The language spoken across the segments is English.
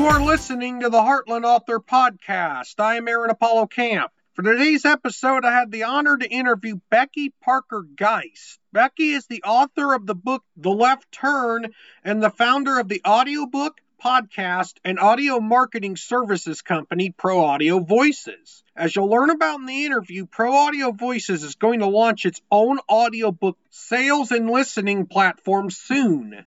You are listening to the Heartland Author Podcast. I am Aaron Apollo Camp. For today's episode, I had the honor to interview Becky Parker Geist. Becky is the author of the book The Left Turn and the founder of the audiobook, podcast, and audio marketing services company Pro Audio Voices. As you'll learn about in the interview, Pro Audio Voices is going to launch its own audiobook sales and listening platform soon.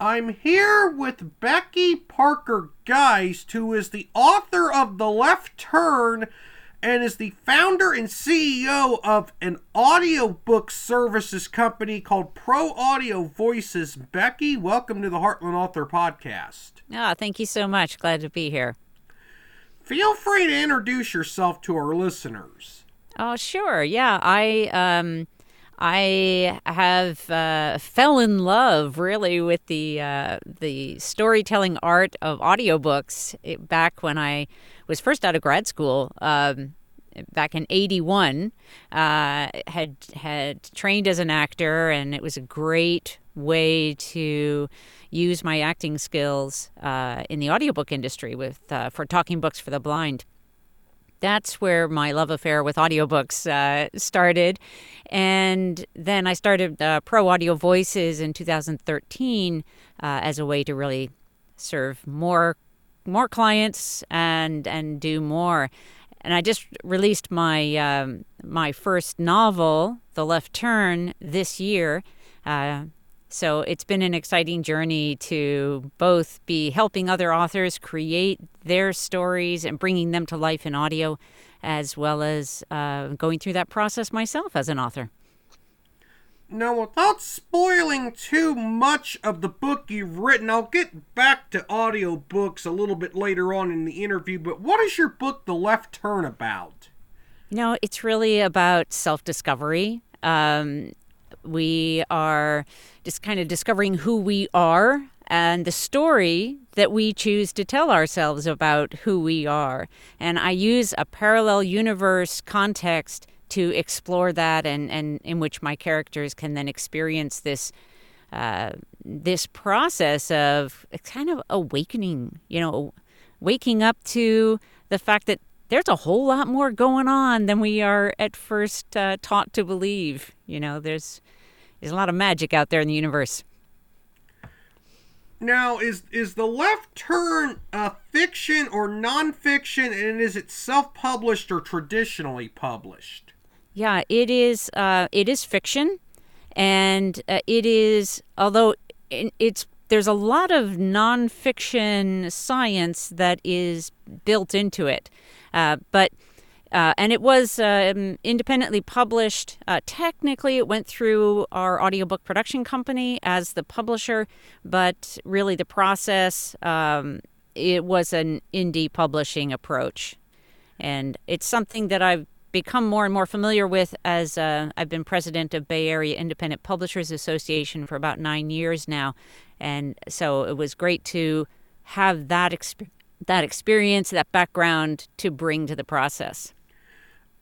I'm here with Becky Parker Geist, who is the author of The Left Turn and is the founder and CEO of an audiobook services company called Pro Audio Voices. Becky, welcome to the Heartland Author Podcast. Ah, thank you so much. Glad to be here. Feel free to introduce yourself to our listeners. Oh, sure. Yeah, I um I have uh, fell in love really with the uh, the storytelling art of audiobooks it, back when I was first out of grad school. Um, back in 81 uh, had had trained as an actor and it was a great way to use my acting skills uh, in the audiobook industry with uh, for talking books for the blind that's where my love affair with audiobooks uh, started. And then I started uh, Pro Audio Voices in 2013 uh, as a way to really serve more more clients and and do more. And I just released my um, my first novel, The Left Turn, this year. So it's been an exciting journey to both be helping other authors create their stories and bringing them to life in audio, as well as uh, going through that process myself as an author. Now, without spoiling too much of the book you've written, I'll get back to audiobooks a little bit later on in the interview, but what is your book, The Left Turn, about? You know, it's really about self discovery. Um, we are just kind of discovering who we are and the story that we choose to tell ourselves about who we are. And I use a parallel universe context to explore that and, and in which my characters can then experience this uh, this process of kind of awakening, you know, waking up to the fact that there's a whole lot more going on than we are at first uh, taught to believe. You know, there's there's a lot of magic out there in the universe. Now, is is the left turn a fiction or nonfiction, and is it self-published or traditionally published? Yeah, it is. Uh, it is fiction, and uh, it is. Although it's there's a lot of nonfiction science that is built into it, uh, but uh, and it was um, independently published. Uh, technically, it went through our audiobook production company as the publisher, but really the process, um, it was an indie publishing approach. And it's something that I've become more and more familiar with as uh, I've been president of Bay Area Independent Publishers Association for about nine years now. And so it was great to have that experience that experience, that background to bring to the process.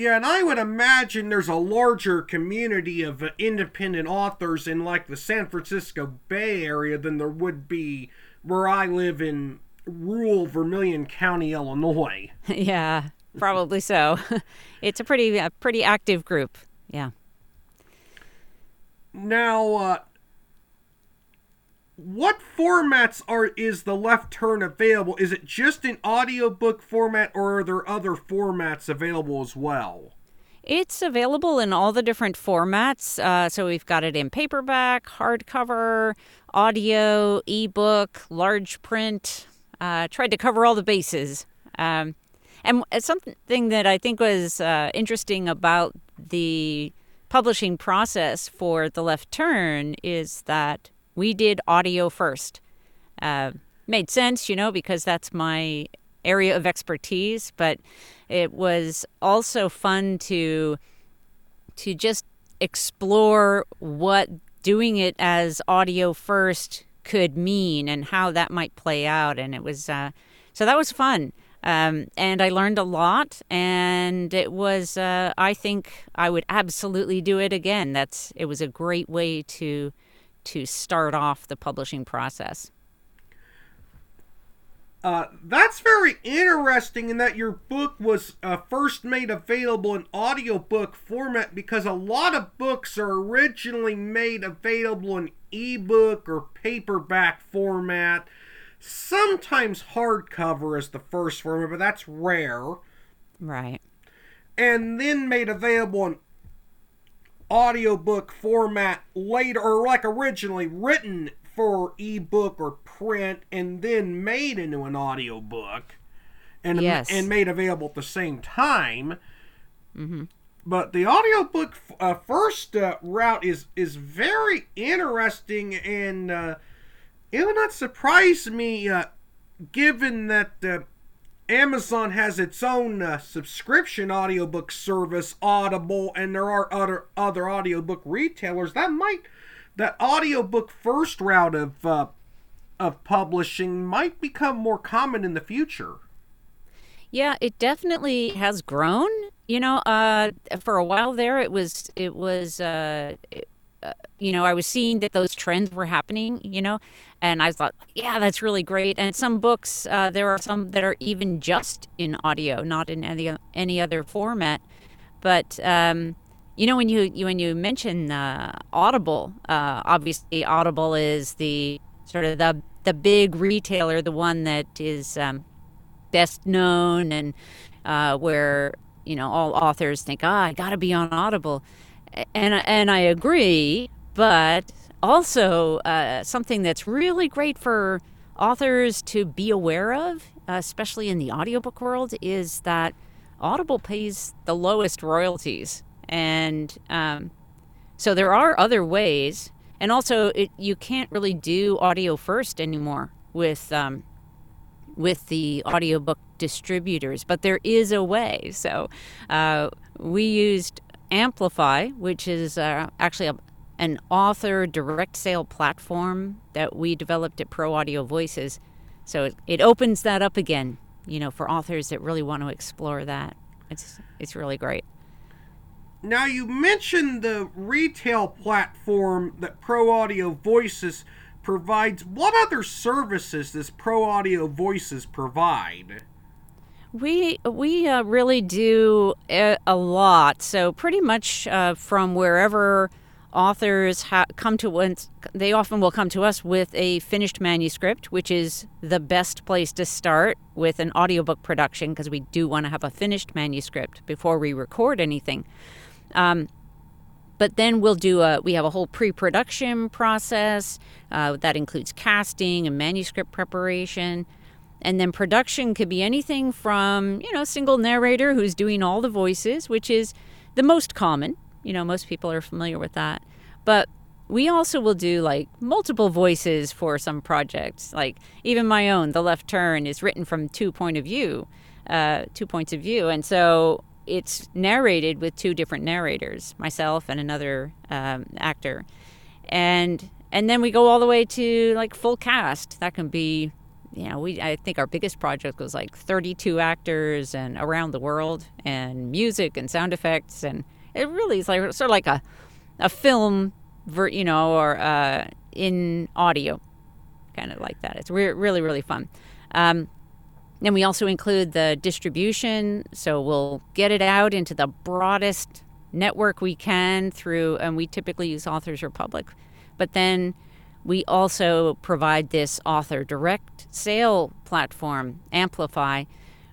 Yeah, and I would imagine there's a larger community of independent authors in like the San Francisco Bay Area than there would be where I live in rural Vermilion County, Illinois. yeah, probably so. it's a pretty a pretty active group. Yeah. Now, uh, what formats are is the left turn available? Is it just in audiobook format or are there other formats available as well? It's available in all the different formats. Uh, so we've got it in paperback, hardcover, audio, ebook, large print. Uh, tried to cover all the bases. Um, and something that I think was uh, interesting about the publishing process for The Left Turn is that we did audio first. Uh, made sense, you know, because that's my area of expertise. But it was also fun to to just explore what doing it as audio first could mean and how that might play out. And it was uh, so that was fun. Um, and I learned a lot, and it was. Uh, I think I would absolutely do it again. That's. It was a great way to to start off the publishing process. Uh, that's very interesting in that your book was uh, first made available in audiobook format because a lot of books are originally made available in ebook or paperback format. Sometimes hardcover is the first format, but that's rare. Right. And then made available in audiobook format later, or like originally written for ebook or print and then made into an audiobook and Yes. and made available at the same time. Mm-hmm. But the audiobook uh, first uh, route is is very interesting and uh, it would not surprise me uh, given that uh, Amazon has its own uh, subscription audiobook service, Audible, and there are other other audiobook retailers that might that audiobook first route of uh, of publishing might become more common in the future. Yeah, it definitely has grown. You know, uh, for a while there, it was it was uh, it- uh, you know I was seeing that those trends were happening. You know, and I thought, yeah, that's really great. And some books, uh, there are some that are even just in audio, not in any any other format. But um, you know, when you, you when you mention uh, Audible, uh, obviously Audible is the sort of the the big retailer, the one that is. Um, best known and uh, where you know all authors think, ah, I got to be on Audible, and and I agree, but also uh, something that's really great for authors to be aware of, especially in the audiobook world, is that Audible pays the lowest royalties, and um, so there are other ways, and also it, you can't really do audio first anymore with um, with the audiobook distributors, but there is a way. So uh, we used Amplify, which is uh, actually a, an author direct sale platform that we developed at Pro Audio Voices. So it, it opens that up again, you know, for authors that really want to explore that. It's it's really great. Now you mentioned the retail platform that Pro Audio Voices provides. What other services does Pro Audio Voices provide? We we uh, really do a, a lot. So pretty much uh, from wherever authors ha- come to us, they often will come to us with a finished manuscript, which is the best place to start with an audiobook production because we do want to have a finished manuscript before we record anything. Um, but then we'll do a we have a whole pre-production process uh, that includes casting and manuscript preparation and then production could be anything from you know single narrator who's doing all the voices which is the most common. You know most people are familiar with that. But we also will do like multiple voices for some projects. Like even my own the left turn is written from two point of view uh, two points of view. And so it's narrated with two different narrators, myself and another um, actor, and and then we go all the way to like full cast. That can be, you know, we I think our biggest project was like 32 actors and around the world, and music and sound effects, and it really is like sort of like a a film, ver, you know, or uh, in audio, kind of like that. It's re- really really fun. Um, then we also include the distribution, so we'll get it out into the broadest network we can through, and we typically use Authors Republic. But then we also provide this author direct sale platform, Amplify,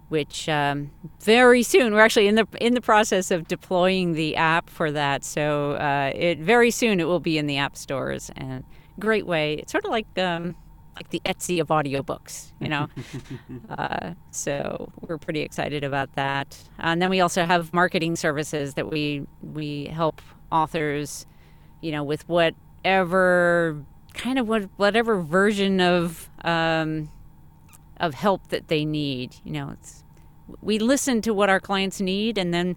which um, very soon we're actually in the in the process of deploying the app for that. So uh, it very soon it will be in the app stores and great way. It's sort of like um, like the Etsy of audiobooks, you know. uh, so we're pretty excited about that. And then we also have marketing services that we we help authors, you know, with whatever kind of what whatever version of um, of help that they need. You know, it's we listen to what our clients need, and then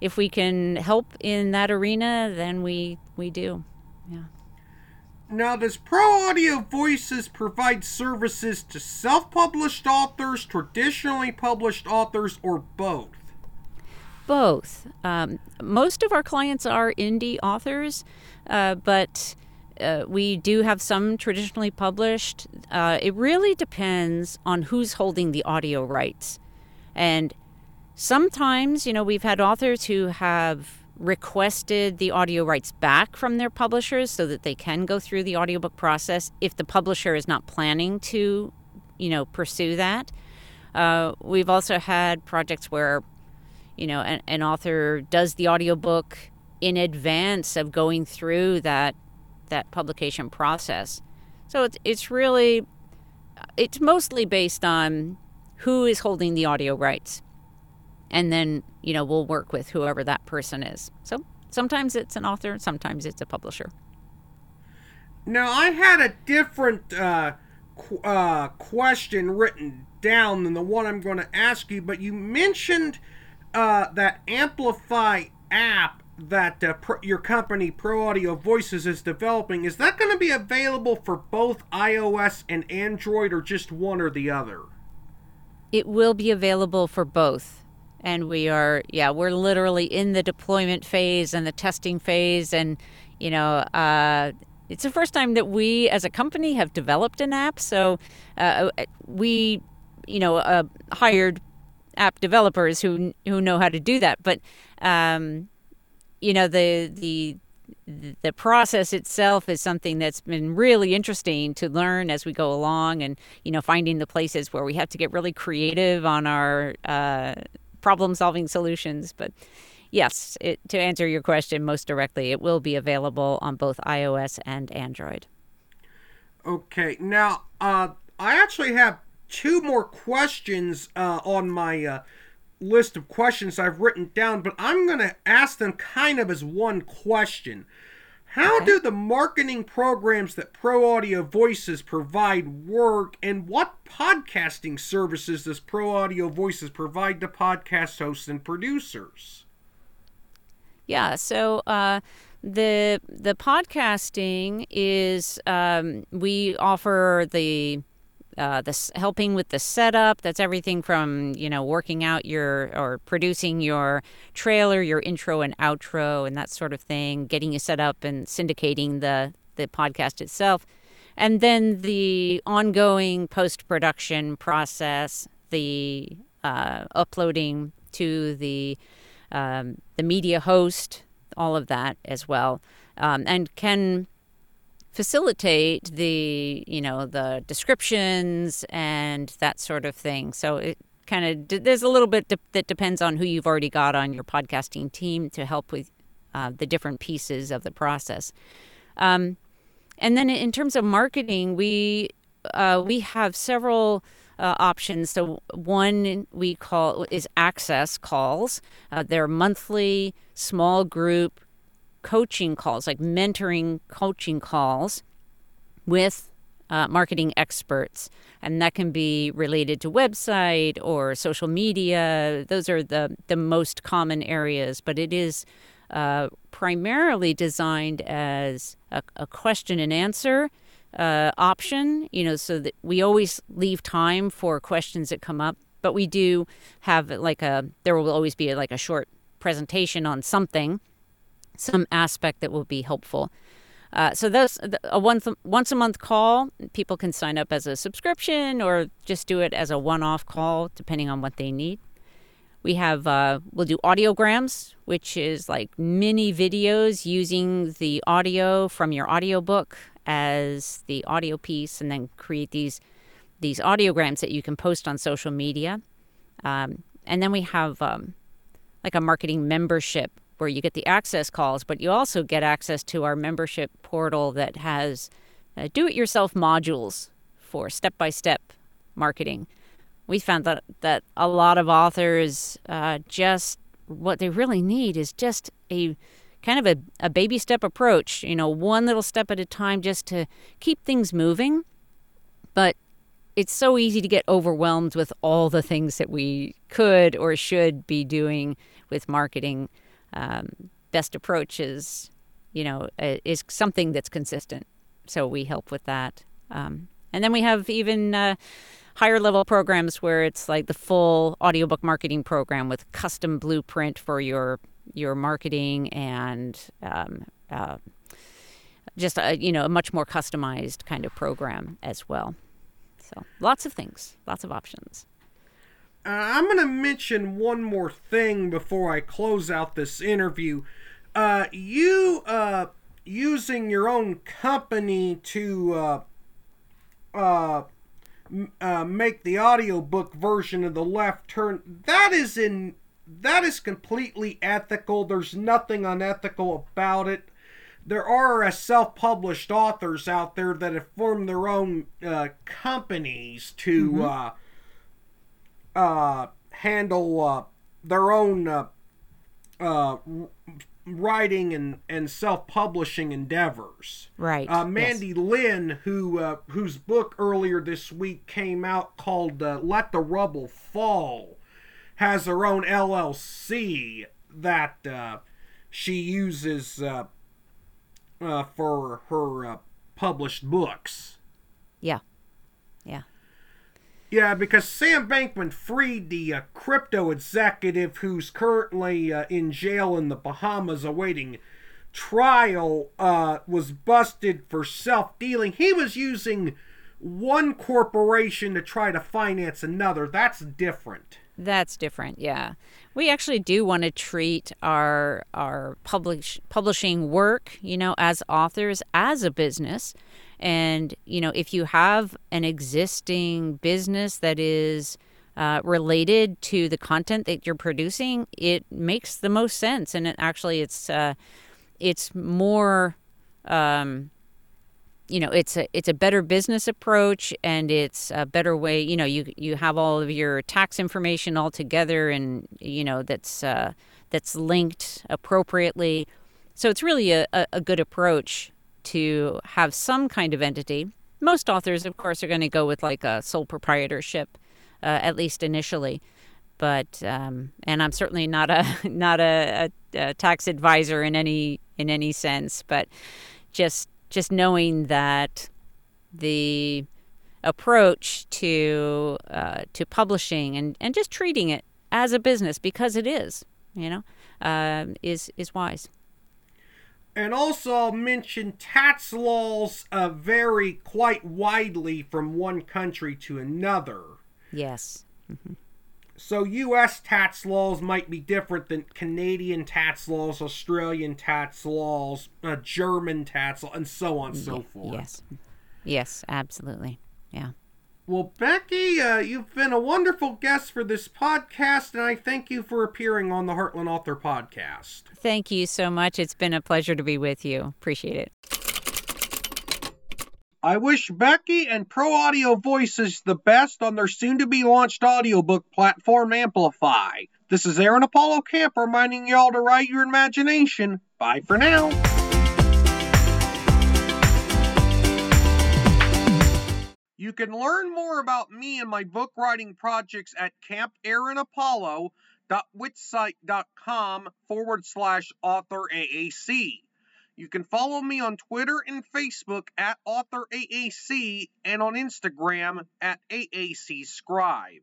if we can help in that arena, then we we do. Yeah. Now, does Pro Audio Voices provide services to self published authors, traditionally published authors, or both? Both. Um, most of our clients are indie authors, uh, but uh, we do have some traditionally published. Uh, it really depends on who's holding the audio rights. And sometimes, you know, we've had authors who have requested the audio rights back from their publishers so that they can go through the audiobook process if the publisher is not planning to, you know, pursue that. Uh, we've also had projects where, you know, an, an author does the audiobook in advance of going through that that publication process. So it's it's really it's mostly based on who is holding the audio rights. And then you know we'll work with whoever that person is. So sometimes it's an author sometimes it's a publisher. Now i had a different uh, qu- uh, question written down than the one i'm going to ask you but you mentioned uh, that amplify app that uh, pro- your company pro audio voices is developing is that going to be available for both ios and android or just one or the other? It will be available for both. And we are yeah we're literally in the deployment phase and the testing phase and you know uh, it's the first time that we as a company have developed an app. So uh, we you know uh, hired app developers who who know how to do that. But um, you know the the the process itself is something that's been really interesting to learn as we go along and you know finding the places where we have to get really creative on our uh, problem solving solutions. But yes, it, to answer your question most directly, it will be available on both iOS and Android. Okay, now uh, I actually have two more questions uh, on my uh, list of questions I've written down, but I'm going to ask them kind of as one question. How okay. do the marketing programs that Pro Audio Voices provide work, and what podcasting services does Pro Audio Voices provide to podcast hosts and producers? Yeah, so uh, the the podcasting is um, we offer the uh, this helping with the setup. That's everything from you know working out your or producing your trailer, your intro and outro, and that sort of thing. Getting you set up and syndicating the the podcast itself, and then the ongoing post production process, the uh, uploading to the um, the media host, all of that as well, um, and can facilitate the you know the descriptions and that sort of thing so it kind of there's a little bit de- that depends on who you've already got on your podcasting team to help with uh, the different pieces of the process um, and then in terms of marketing we uh, we have several uh, options. So one we call is access calls. Uh, they're monthly small group coaching calls, like mentoring coaching calls with uh, marketing experts. And that can be related to website or social media. Those are the, the most common areas, but it is uh, primarily designed as a, a question and answer uh, option, you know, so that we always leave time for questions that come up. But we do have like a, there will always be like a short presentation on something some aspect that will be helpful. Uh, so those a once once a month call. People can sign up as a subscription or just do it as a one-off call, depending on what they need. We have uh, we'll do audiograms, which is like mini videos using the audio from your audiobook as the audio piece, and then create these these audiograms that you can post on social media. Um, and then we have um, like a marketing membership where you get the access calls, but you also get access to our membership portal that has uh, do it yourself modules for step by step marketing. We found that, that a lot of authors uh, just what they really need is just a kind of a, a baby step approach, you know, one little step at a time just to keep things moving. But it's so easy to get overwhelmed with all the things that we could or should be doing with marketing um, best approach is, you know, is something that's consistent. So we help with that. Um, and then we have even uh, higher level programs where it's like the full audiobook marketing program with custom blueprint for your your marketing and um, uh, just a, you know a much more customized kind of program as well. So lots of things, lots of options. Uh, I'm going to mention one more thing before I close out this interview. Uh, you uh, using your own company to uh, uh, uh, make the audiobook version of the left turn that is in that is completely ethical there's nothing unethical about it there are uh, self-published authors out there that have formed their own uh, companies to mm-hmm. Uh, handle uh, their own uh, uh, writing and, and self-publishing endeavors. Right. Uh, Mandy yes. Lynn, who uh, whose book earlier this week came out called uh, "Let the Rubble Fall," has her own LLC that uh, she uses uh, uh, for her published books. Yeah. Yeah. Yeah, because Sam Bankman Fried the uh, crypto executive who's currently uh, in jail in the Bahamas awaiting trial, uh, was busted for self dealing. He was using one corporation to try to finance another. That's different. That's different, yeah. We actually do want to treat our our publish publishing work, you know, as authors as a business. And, you know, if you have an existing business that is uh, related to the content that you're producing, it makes the most sense. And it actually, it's, uh, it's more, um, you know, it's a, it's a better business approach and it's a better way, you know, you, you have all of your tax information all together and, you know, that's, uh, that's linked appropriately. So it's really a, a, a good approach to have some kind of entity. Most authors, of course, are going to go with like a sole proprietorship, uh, at least initially. But um, and I'm certainly not a not a, a, a tax advisor in any in any sense. But just just knowing that the approach to uh, to publishing and, and just treating it as a business because it is, you know, uh, is is wise. And also, I'll mention tax laws uh, vary quite widely from one country to another. Yes. Mm-hmm. So, U.S. tax laws might be different than Canadian tax laws, Australian tax laws, uh, German tax law, and so on and so yeah, forth. Yes. Yes, absolutely. Yeah. Well, Becky, uh, you've been a wonderful guest for this podcast, and I thank you for appearing on the Heartland Author Podcast. Thank you so much. It's been a pleasure to be with you. Appreciate it. I wish Becky and Pro Audio Voices the best on their soon to be launched audiobook platform Amplify. This is Aaron Apollo Camp reminding y'all to write your imagination. Bye for now. You can learn more about me and my book writing projects at campaaronapollo.wixsite.com forward slash author AAC. You can follow me on Twitter and Facebook at author AAC and on Instagram at AAC Scribe.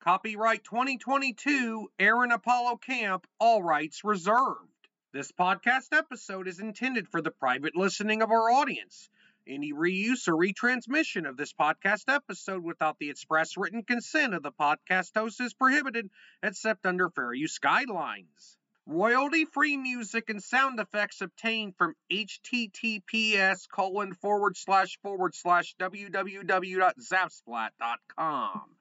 Copyright 2022 Aaron Apollo Camp, all rights reserved. This podcast episode is intended for the private listening of our audience. Any reuse or retransmission of this podcast episode without the express written consent of the podcast host is prohibited except under fair use guidelines. Royalty free music and sound effects obtained from https colon forward slash forward slash www.zapsplat.com.